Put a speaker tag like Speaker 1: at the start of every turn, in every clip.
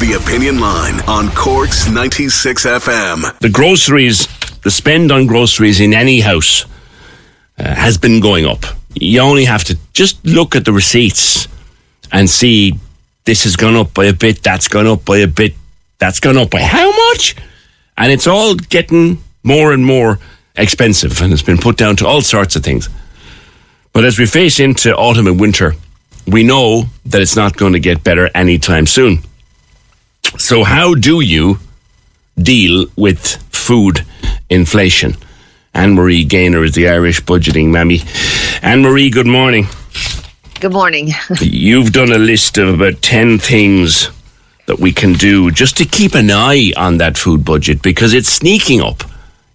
Speaker 1: The Opinion Line on Corks 96 FM.
Speaker 2: the groceries, the spend on groceries in any house uh, has been going up. You only have to just look at the receipts and see this has gone up by a bit, that's gone up by a bit, that's gone up by how much? And it's all getting more and more expensive and it's been put down to all sorts of things. But as we face into autumn and winter, we know that it's not going to get better anytime soon. So, how do you deal with food inflation? Anne Marie Gaynor is the Irish budgeting mammy. Anne Marie, good morning.
Speaker 3: Good morning.
Speaker 2: You've done a list of about 10 things that we can do just to keep an eye on that food budget because it's sneaking up.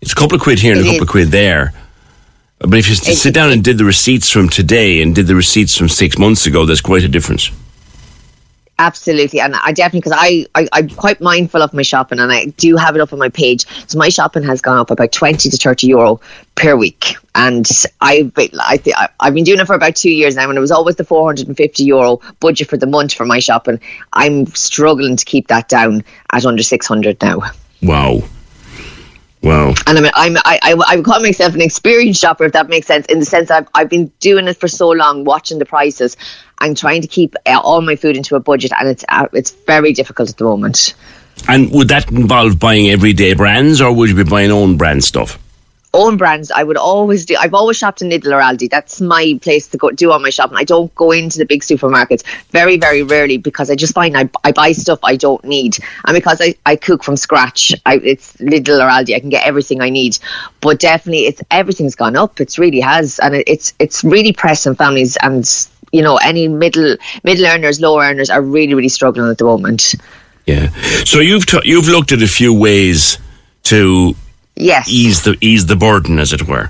Speaker 2: It's a couple of quid here and a
Speaker 3: It
Speaker 2: couple of quid there. But if you sit down and did the receipts from today and did the receipts from six months ago, there's quite a difference.
Speaker 3: Absolutely. And I definitely, because I, I, I'm quite mindful of my shopping and I do have it up on my page. So my shopping has gone up about 20 to 30 euro per week. And I've I I- I've been doing it for about two years now. And it was always the 450 euro budget for the month for my shopping. I'm struggling to keep that down at under 600 now.
Speaker 2: Wow. Wow.
Speaker 3: And I'm, I'm I, I, I would call myself an experienced shopper, if that makes sense, in the sense I've, I've been doing it for so long, watching the prices and trying to keep uh, all my food into a budget, and it's uh, it's very difficult at the moment.
Speaker 2: And would that involve buying everyday brands or would you be buying own brand stuff?
Speaker 3: Own brands, I would always do. I've always shopped in Lidl or Aldi. That's my place to go do all my shopping. I don't go into the big supermarkets very, very rarely because I just find I, I buy stuff I don't need, and because I, I cook from scratch, I, it's Lidl or Aldi. I can get everything I need, but definitely it's everything's gone up. It really has, and it, it's it's really pressing families and you know any middle middle earners, low earners are really really struggling at the moment.
Speaker 2: Yeah. So you've t- you've looked at a few ways to
Speaker 3: Yes.
Speaker 2: ease the ease the burden, as it were.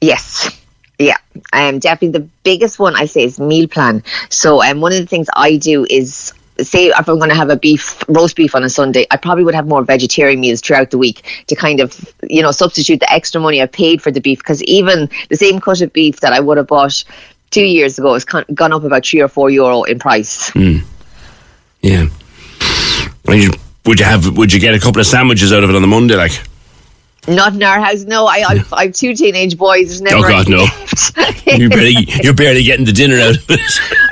Speaker 3: Yes. Yeah. Um, definitely the biggest one I say is meal plan. So um, one of the things I do is say if I'm going to have a beef roast beef on a Sunday, I probably would have more vegetarian meals throughout the week to kind of you know substitute the extra money I paid for the beef because even the same cut of beef that I would have bought two years ago has gone up about three or four euro in price.
Speaker 2: Yeah. And you, would you have would you get a couple of sandwiches out of it on the Monday, like?
Speaker 3: Not in our house. No, I I've, I've two teenage boys. There's never
Speaker 2: Oh, God, no. You're barely you're barely getting the dinner out of it.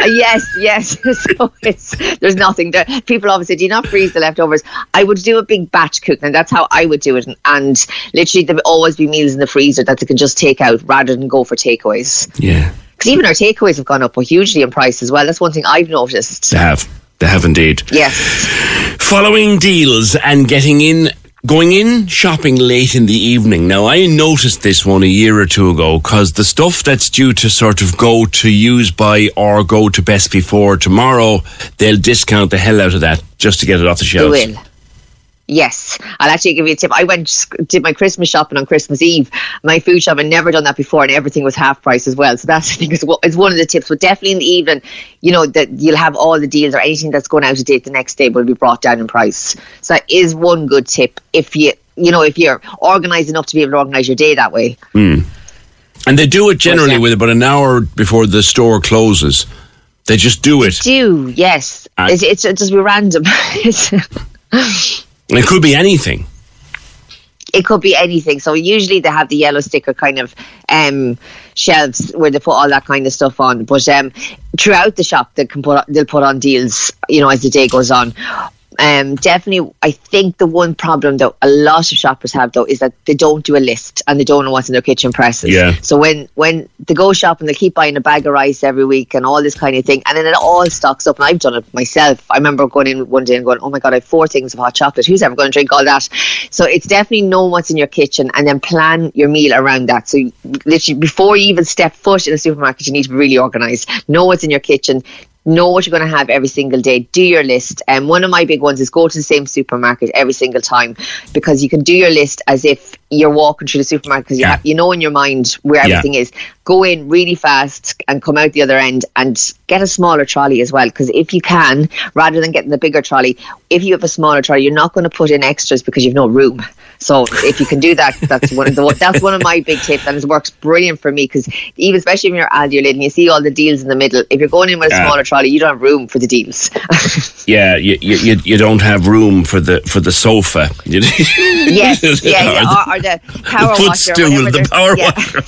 Speaker 3: Uh, yes, yes. so it's there's nothing there. People always say, "Do you not freeze the leftovers?" I would do a big batch cook, and that's how I would do it. And, and literally, there would always be meals in the freezer that they can just take out rather than go for takeaways.
Speaker 2: yeah.
Speaker 3: Because even our takeaways have gone up hugely in price as well. That's one thing I've noticed.
Speaker 2: They have. They have indeed.
Speaker 3: Yes,
Speaker 2: Following deals and getting in going in shopping late in the evening. Now I noticed this one a year or two ago because the stuff that's due to sort of go to use by or go to best before tomorrow, they'll discount the hell out of that just to get it off the
Speaker 3: they
Speaker 2: shelves.
Speaker 3: will. Yes, I'll actually give you a tip. I went did my Christmas shopping on Christmas Eve. My food shop I'd never done that before, and everything was half price as well. So that's I think is one- is one of the tips. But definitely in the evening, you know that you'll have all the deals or anything that's going out of date the next day will be brought down in price. So that is one good tip if you you know if you're organised enough to be able to organise your day that way.
Speaker 2: And they do it generally with about an hour before the store closes. They just do it.
Speaker 3: Do yes,
Speaker 2: Uh,
Speaker 3: it's, it's it just be random.
Speaker 2: It could be anything.
Speaker 3: it could be anything. So usually they have the yellow sticker kind of um, shelves where they put all that kind of stuff on. But um, throughout the shop, they can put they'll put on deals, you know, as the day goes on um, definitely, I think the one problem that a lot of shoppers have though is that they don't do a list and they don't know what's in their kitchen presses.
Speaker 2: Yeah.
Speaker 3: So when when they go shopping, they keep buying a bag of rice every week and all this kind of thing, and then it all stocks up. And I've done it myself. I remember going in one day and going, "Oh my god, I have four things of hot chocolate. Who's ever going to drink all that?" So it's definitely know what's in your kitchen and then plan your meal around that. So literally, before you even step foot in a supermarket, you need to be really organised. Know what's in your kitchen know what you're going to have every single day do your list and one of my big ones is go to the same supermarket every single time because you can do your list as if you're walking through the supermarket because you,
Speaker 2: Yeah.
Speaker 3: you know in your mind where
Speaker 2: Yeah.
Speaker 3: everything is go in really fast and come out the other end and get a smaller trolley as well because if you can rather than getting the bigger trolley if you have a smaller trolley you're not going to put in extras because you've no room so if you can do that that's one of the that's one of my big tips and it works brilliant for me because even especially when you're Aldi or Lidl and you see all the deals in the middle if you're going in with a
Speaker 2: Yeah.
Speaker 3: smaller trolley you don't have room for the deals
Speaker 2: Yeah, you, you, you- don't have room for the for the sofa.
Speaker 3: yes yeah, yeah or, or the power
Speaker 2: the
Speaker 3: washer
Speaker 2: footstool, the power
Speaker 3: yeah.
Speaker 2: washer.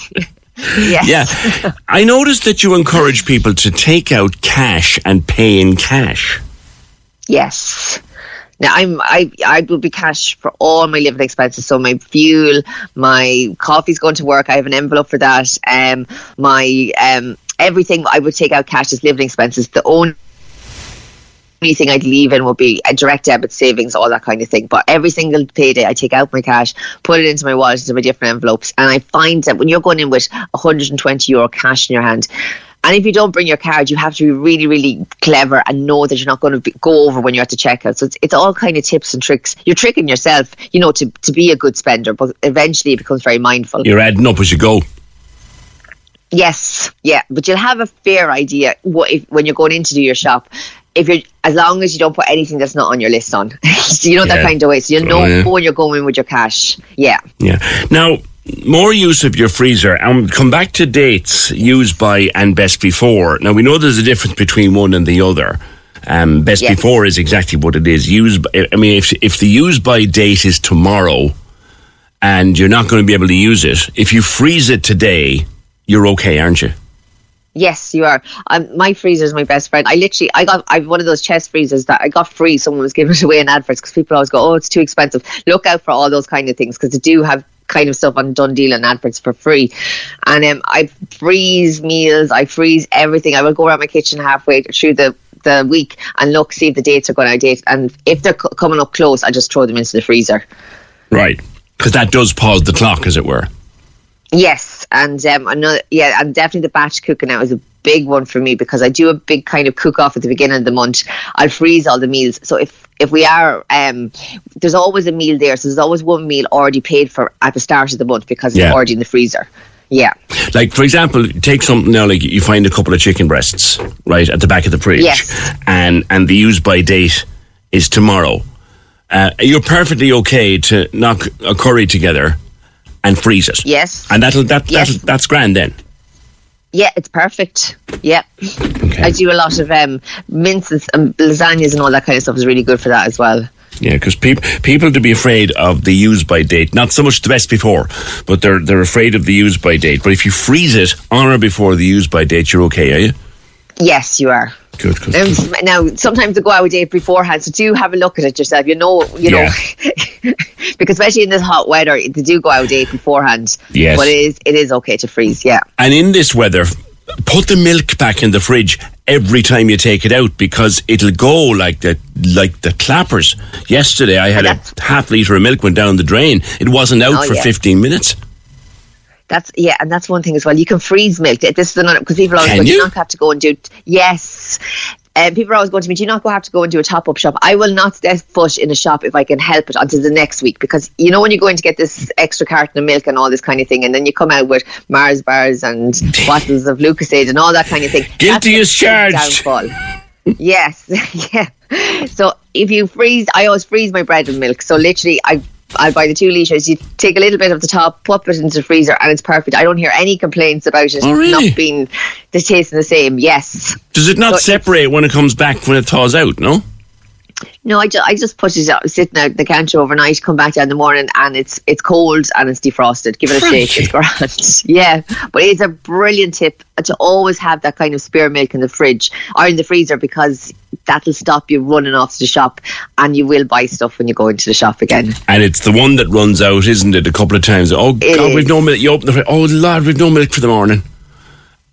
Speaker 3: yes.
Speaker 2: Yeah, I noticed that you encourage people to take out cash and pay in cash.
Speaker 3: Yes. Now I'm I I will be cash for all my living expenses. So my fuel, my coffee's going to work. I have an envelope for that. Um, my um everything I would take out cash as living expenses. The only thing I'd leave in would be a direct debit savings, all that kind of thing. But every single payday, I take out my cash, put it into my wallet, into my different envelopes, and I find that when you're going in with 120 euro cash in your hand, and if you don't bring your card, you have to be really, really clever and know that you're not going to be, go over when you're at the checkout. So it's, it's all kind of tips and tricks. You're tricking yourself, you know, to, to be a good spender, but eventually it becomes very mindful.
Speaker 2: You're adding up as you go.
Speaker 3: Yes, yeah, but you'll have a fair idea what if, when you're going in to do your shop. If you're, as long as you don't put anything that's not on your list on, so you know that kind of way. So you know
Speaker 2: Oh, yeah.
Speaker 3: when you're going with your cash. Yeah,
Speaker 2: Yeah. Now, more use of your freezer. And come back to dates used by and best before. Now we know there's a difference between one and the other. Um, best
Speaker 3: Yes.
Speaker 2: before is exactly what it is. Used. By, I mean, if if the use by date is tomorrow, and you're not going to be able to use it, if you freeze it today, you're okay, aren't you?
Speaker 3: yes, you are. Um, my freezer is my best friend. I literally, I got, I've one of those chest freezers that I got free. Someone was giving it away in adverts because people always go, "Oh, it's too expensive." Look out for all those kind of things because they do have kind of stuff on done deal and adverts for free. And um, I freeze meals, I freeze everything. I will go around my kitchen halfway through the the week and look, see if the dates are going out of date, and if they're co- coming up close, I just throw them into the freezer.
Speaker 2: Right. Because that does pause the clock, as it were.
Speaker 3: Yes, and um, another yeah, and definitely the batch cooking out is a big one for me because I do a big kind of cook off at the beginning of the month. I'll freeze all the meals, so if if we are um, there's always a meal there, so there's always one meal already paid for at the start of the month because
Speaker 2: Yeah.
Speaker 3: it's already in the freezer. Yeah,
Speaker 2: Like, for example, take something now, like you find a couple of chicken breasts, right, at the back of the fridge.
Speaker 3: Yes.
Speaker 2: And, and the use by date is tomorrow. Uh, you're perfectly okay to knock a curry together and freeze it.
Speaker 3: Yes.
Speaker 2: And that'll, that,
Speaker 3: Yes.
Speaker 2: that'll, that's grand then.
Speaker 3: yeah, it's perfect. Yeah,
Speaker 2: Okay.
Speaker 3: I do a lot of um, minces and lasagnas and all that kind of stuff is really good for that as well.
Speaker 2: Yeah, because peop- people to be afraid of the use by date, not so much the best before, but they're, they're afraid of the use by date. But if you freeze it on or before the use by date, you're okay, are you?
Speaker 3: Yes, you are.
Speaker 2: Good, good.
Speaker 3: Um,
Speaker 2: good.
Speaker 3: now, sometimes they go out a day beforehand, so do have a look at it yourself. You know, you know, because especially in this hot weather, they do go out a day beforehand.
Speaker 2: Yes.
Speaker 3: but it is it is okay to freeze. Yeah,
Speaker 2: And in this weather, put the milk back in the fridge every time you take it out because it'll go like the like the clappers. Yesterday, I had a half liter of milk went down the drain. It wasn't out
Speaker 3: Oh,
Speaker 2: for
Speaker 3: yeah.
Speaker 2: fifteen minutes.
Speaker 3: That's yeah, and that's one thing as well. You can freeze milk. This is another because people always
Speaker 2: Can
Speaker 3: go, "Do
Speaker 2: you?
Speaker 3: you not have to go and do?" Yes. And people are always going to me, do you not go have to go and do a top up shop? I will not step foot in a shop if I can help it until the next week because you know when you're going to get this extra carton of milk and all this kind of thing, and then you come out with Mars bars and bottles of Lucozade and all that kind of thing.
Speaker 2: Guilty as charged.
Speaker 3: Yes, yeah. So if you freeze, I always freeze my bread and milk. So literally, I I buy the two liters. You take a little bit of the top, pop it into the freezer, and it's perfect. I don't hear any complaints about it
Speaker 2: Oh, really?
Speaker 3: not being the tasting the same. Yes.
Speaker 2: Does it not
Speaker 3: So
Speaker 2: separate when it comes back when it thaws out? No.
Speaker 3: No, I just, I just put it out, sitting out the counter overnight, come back down in the morning, and it's it's cold and it's defrosted. Give it a shake, it's grand. yeah, but it's a brilliant tip to always have that kind of spare milk in the fridge or in the freezer because that'll stop you running off to the shop, and you will buy stuff when you go into the shop again.
Speaker 2: And it's the one that runs out, isn't it? A couple of times. Oh
Speaker 3: It
Speaker 2: God,
Speaker 3: is.
Speaker 2: we've no milk. You open the fridge. Oh Lord, we've no milk for the morning.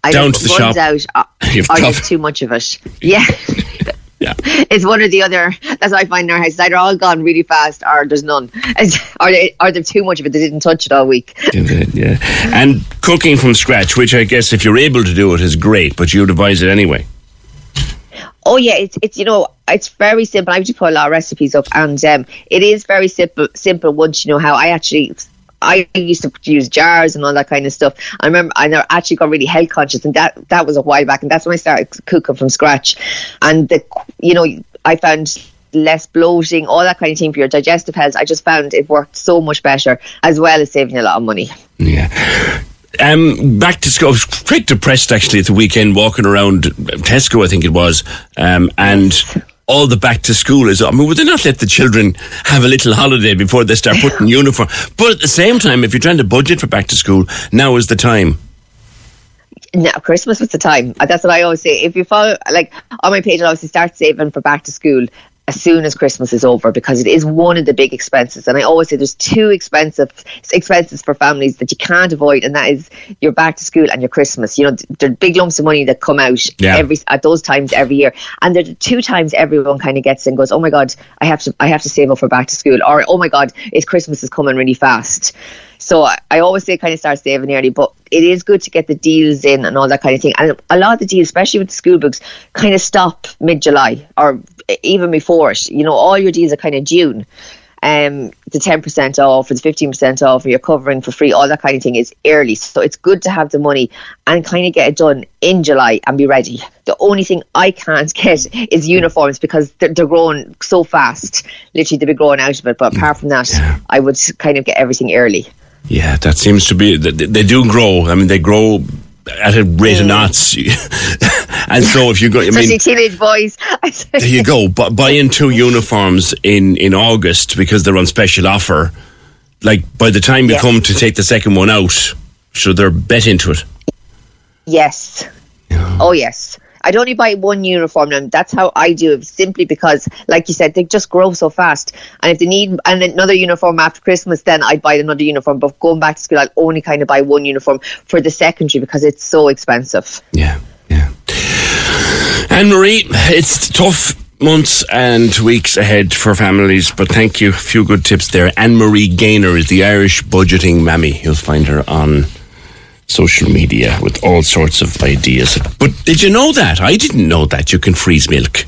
Speaker 3: I
Speaker 2: Down to the shop.
Speaker 3: out, uh,
Speaker 2: You've
Speaker 3: or there's too much of it. Yeah.
Speaker 2: Yeah.
Speaker 3: It's one or the other. That's what I find in our house. It's either all gone really fast or there's none. Or, they, or there's too much of it. They didn't touch it all week.
Speaker 2: yeah. And cooking from scratch, which I guess if you're able to do it is great, but you'd advise it anyway.
Speaker 3: Oh yeah, it's it's you know it's very simple. I usually put a lot of recipes up, and um, it is very simple. Simple once you know how. I actually I used to use jars and all that kind of stuff. I remember I never actually got really health conscious, and that that was a while back, and that's when I started cooking from scratch. And the you know I found less bloating, all that kind of thing for your digestive health. I just found it worked so much better, as well as saving a lot of money.
Speaker 2: Yeah. Um, back to school. I was quite depressed actually at the weekend walking around Tesco, I think it was, um, and all the back to school is. I mean, would they not let the children have a little holiday before they start putting uniform? But at the same time, if you're trying to budget for back to school, now is the time.
Speaker 3: No, Christmas was the time. That's what I always say. If you follow, like on my page, I always say start saving for back to school as soon as Christmas is over because it is one of the big expenses. And I always say there's two expensive expenses for families that you can't avoid, and that is your back to school and your Christmas. You know, there are big lumps of money that come out
Speaker 2: Yeah.
Speaker 3: every at those times every year, and there are two times everyone kind of gets and goes, "Oh my God, I have to, I have to save up for back to school," or "Oh my God, it's Christmas is coming really fast." So I, I always say kind of start saving early, but it is good to get the deals in and all that kind of thing. And a lot of the deals, especially with the school books, kind of stop mid July or even before it. You know, all your deals are kind of June. Um, the ten percent off or the fifteen percent off, or you're covering for free, all that kind of thing is early. So it's good to have the money and kind of get it done in July and be ready. The only thing I can't get is uniforms because they're, they're growing so fast. Literally, they'll be growing out of it. But apart from that, I would kind of get everything early.
Speaker 2: Yeah, that seems to be. They do grow. I mean, they grow at a rate of knots. and so if you go, I
Speaker 3: Especially
Speaker 2: mean,
Speaker 3: teenage boys.
Speaker 2: there you go. Bu- buy in two uniforms in in August because they're on special offer. Like by the time you
Speaker 3: Yeah.
Speaker 2: come to take the second one out, so they're bet into it.
Speaker 3: Yes. Oh yes. I'd only buy one uniform and that's how I do it simply because like you said they just grow so fast and if they need and another uniform after Christmas then I'd buy another uniform but going back to school I'll only kind of buy one uniform for the secondary because it's so expensive.
Speaker 2: Yeah, yeah. Anne Marie, it's tough months and weeks ahead for families, but thank you. A few good tips there. Anne Marie Gaynor is the Irish budgeting mammy. You'll find her on social media with all sorts of ideas. But did you know that? I didn't know that you can freeze milk.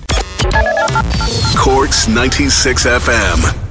Speaker 1: Corks 96 FM.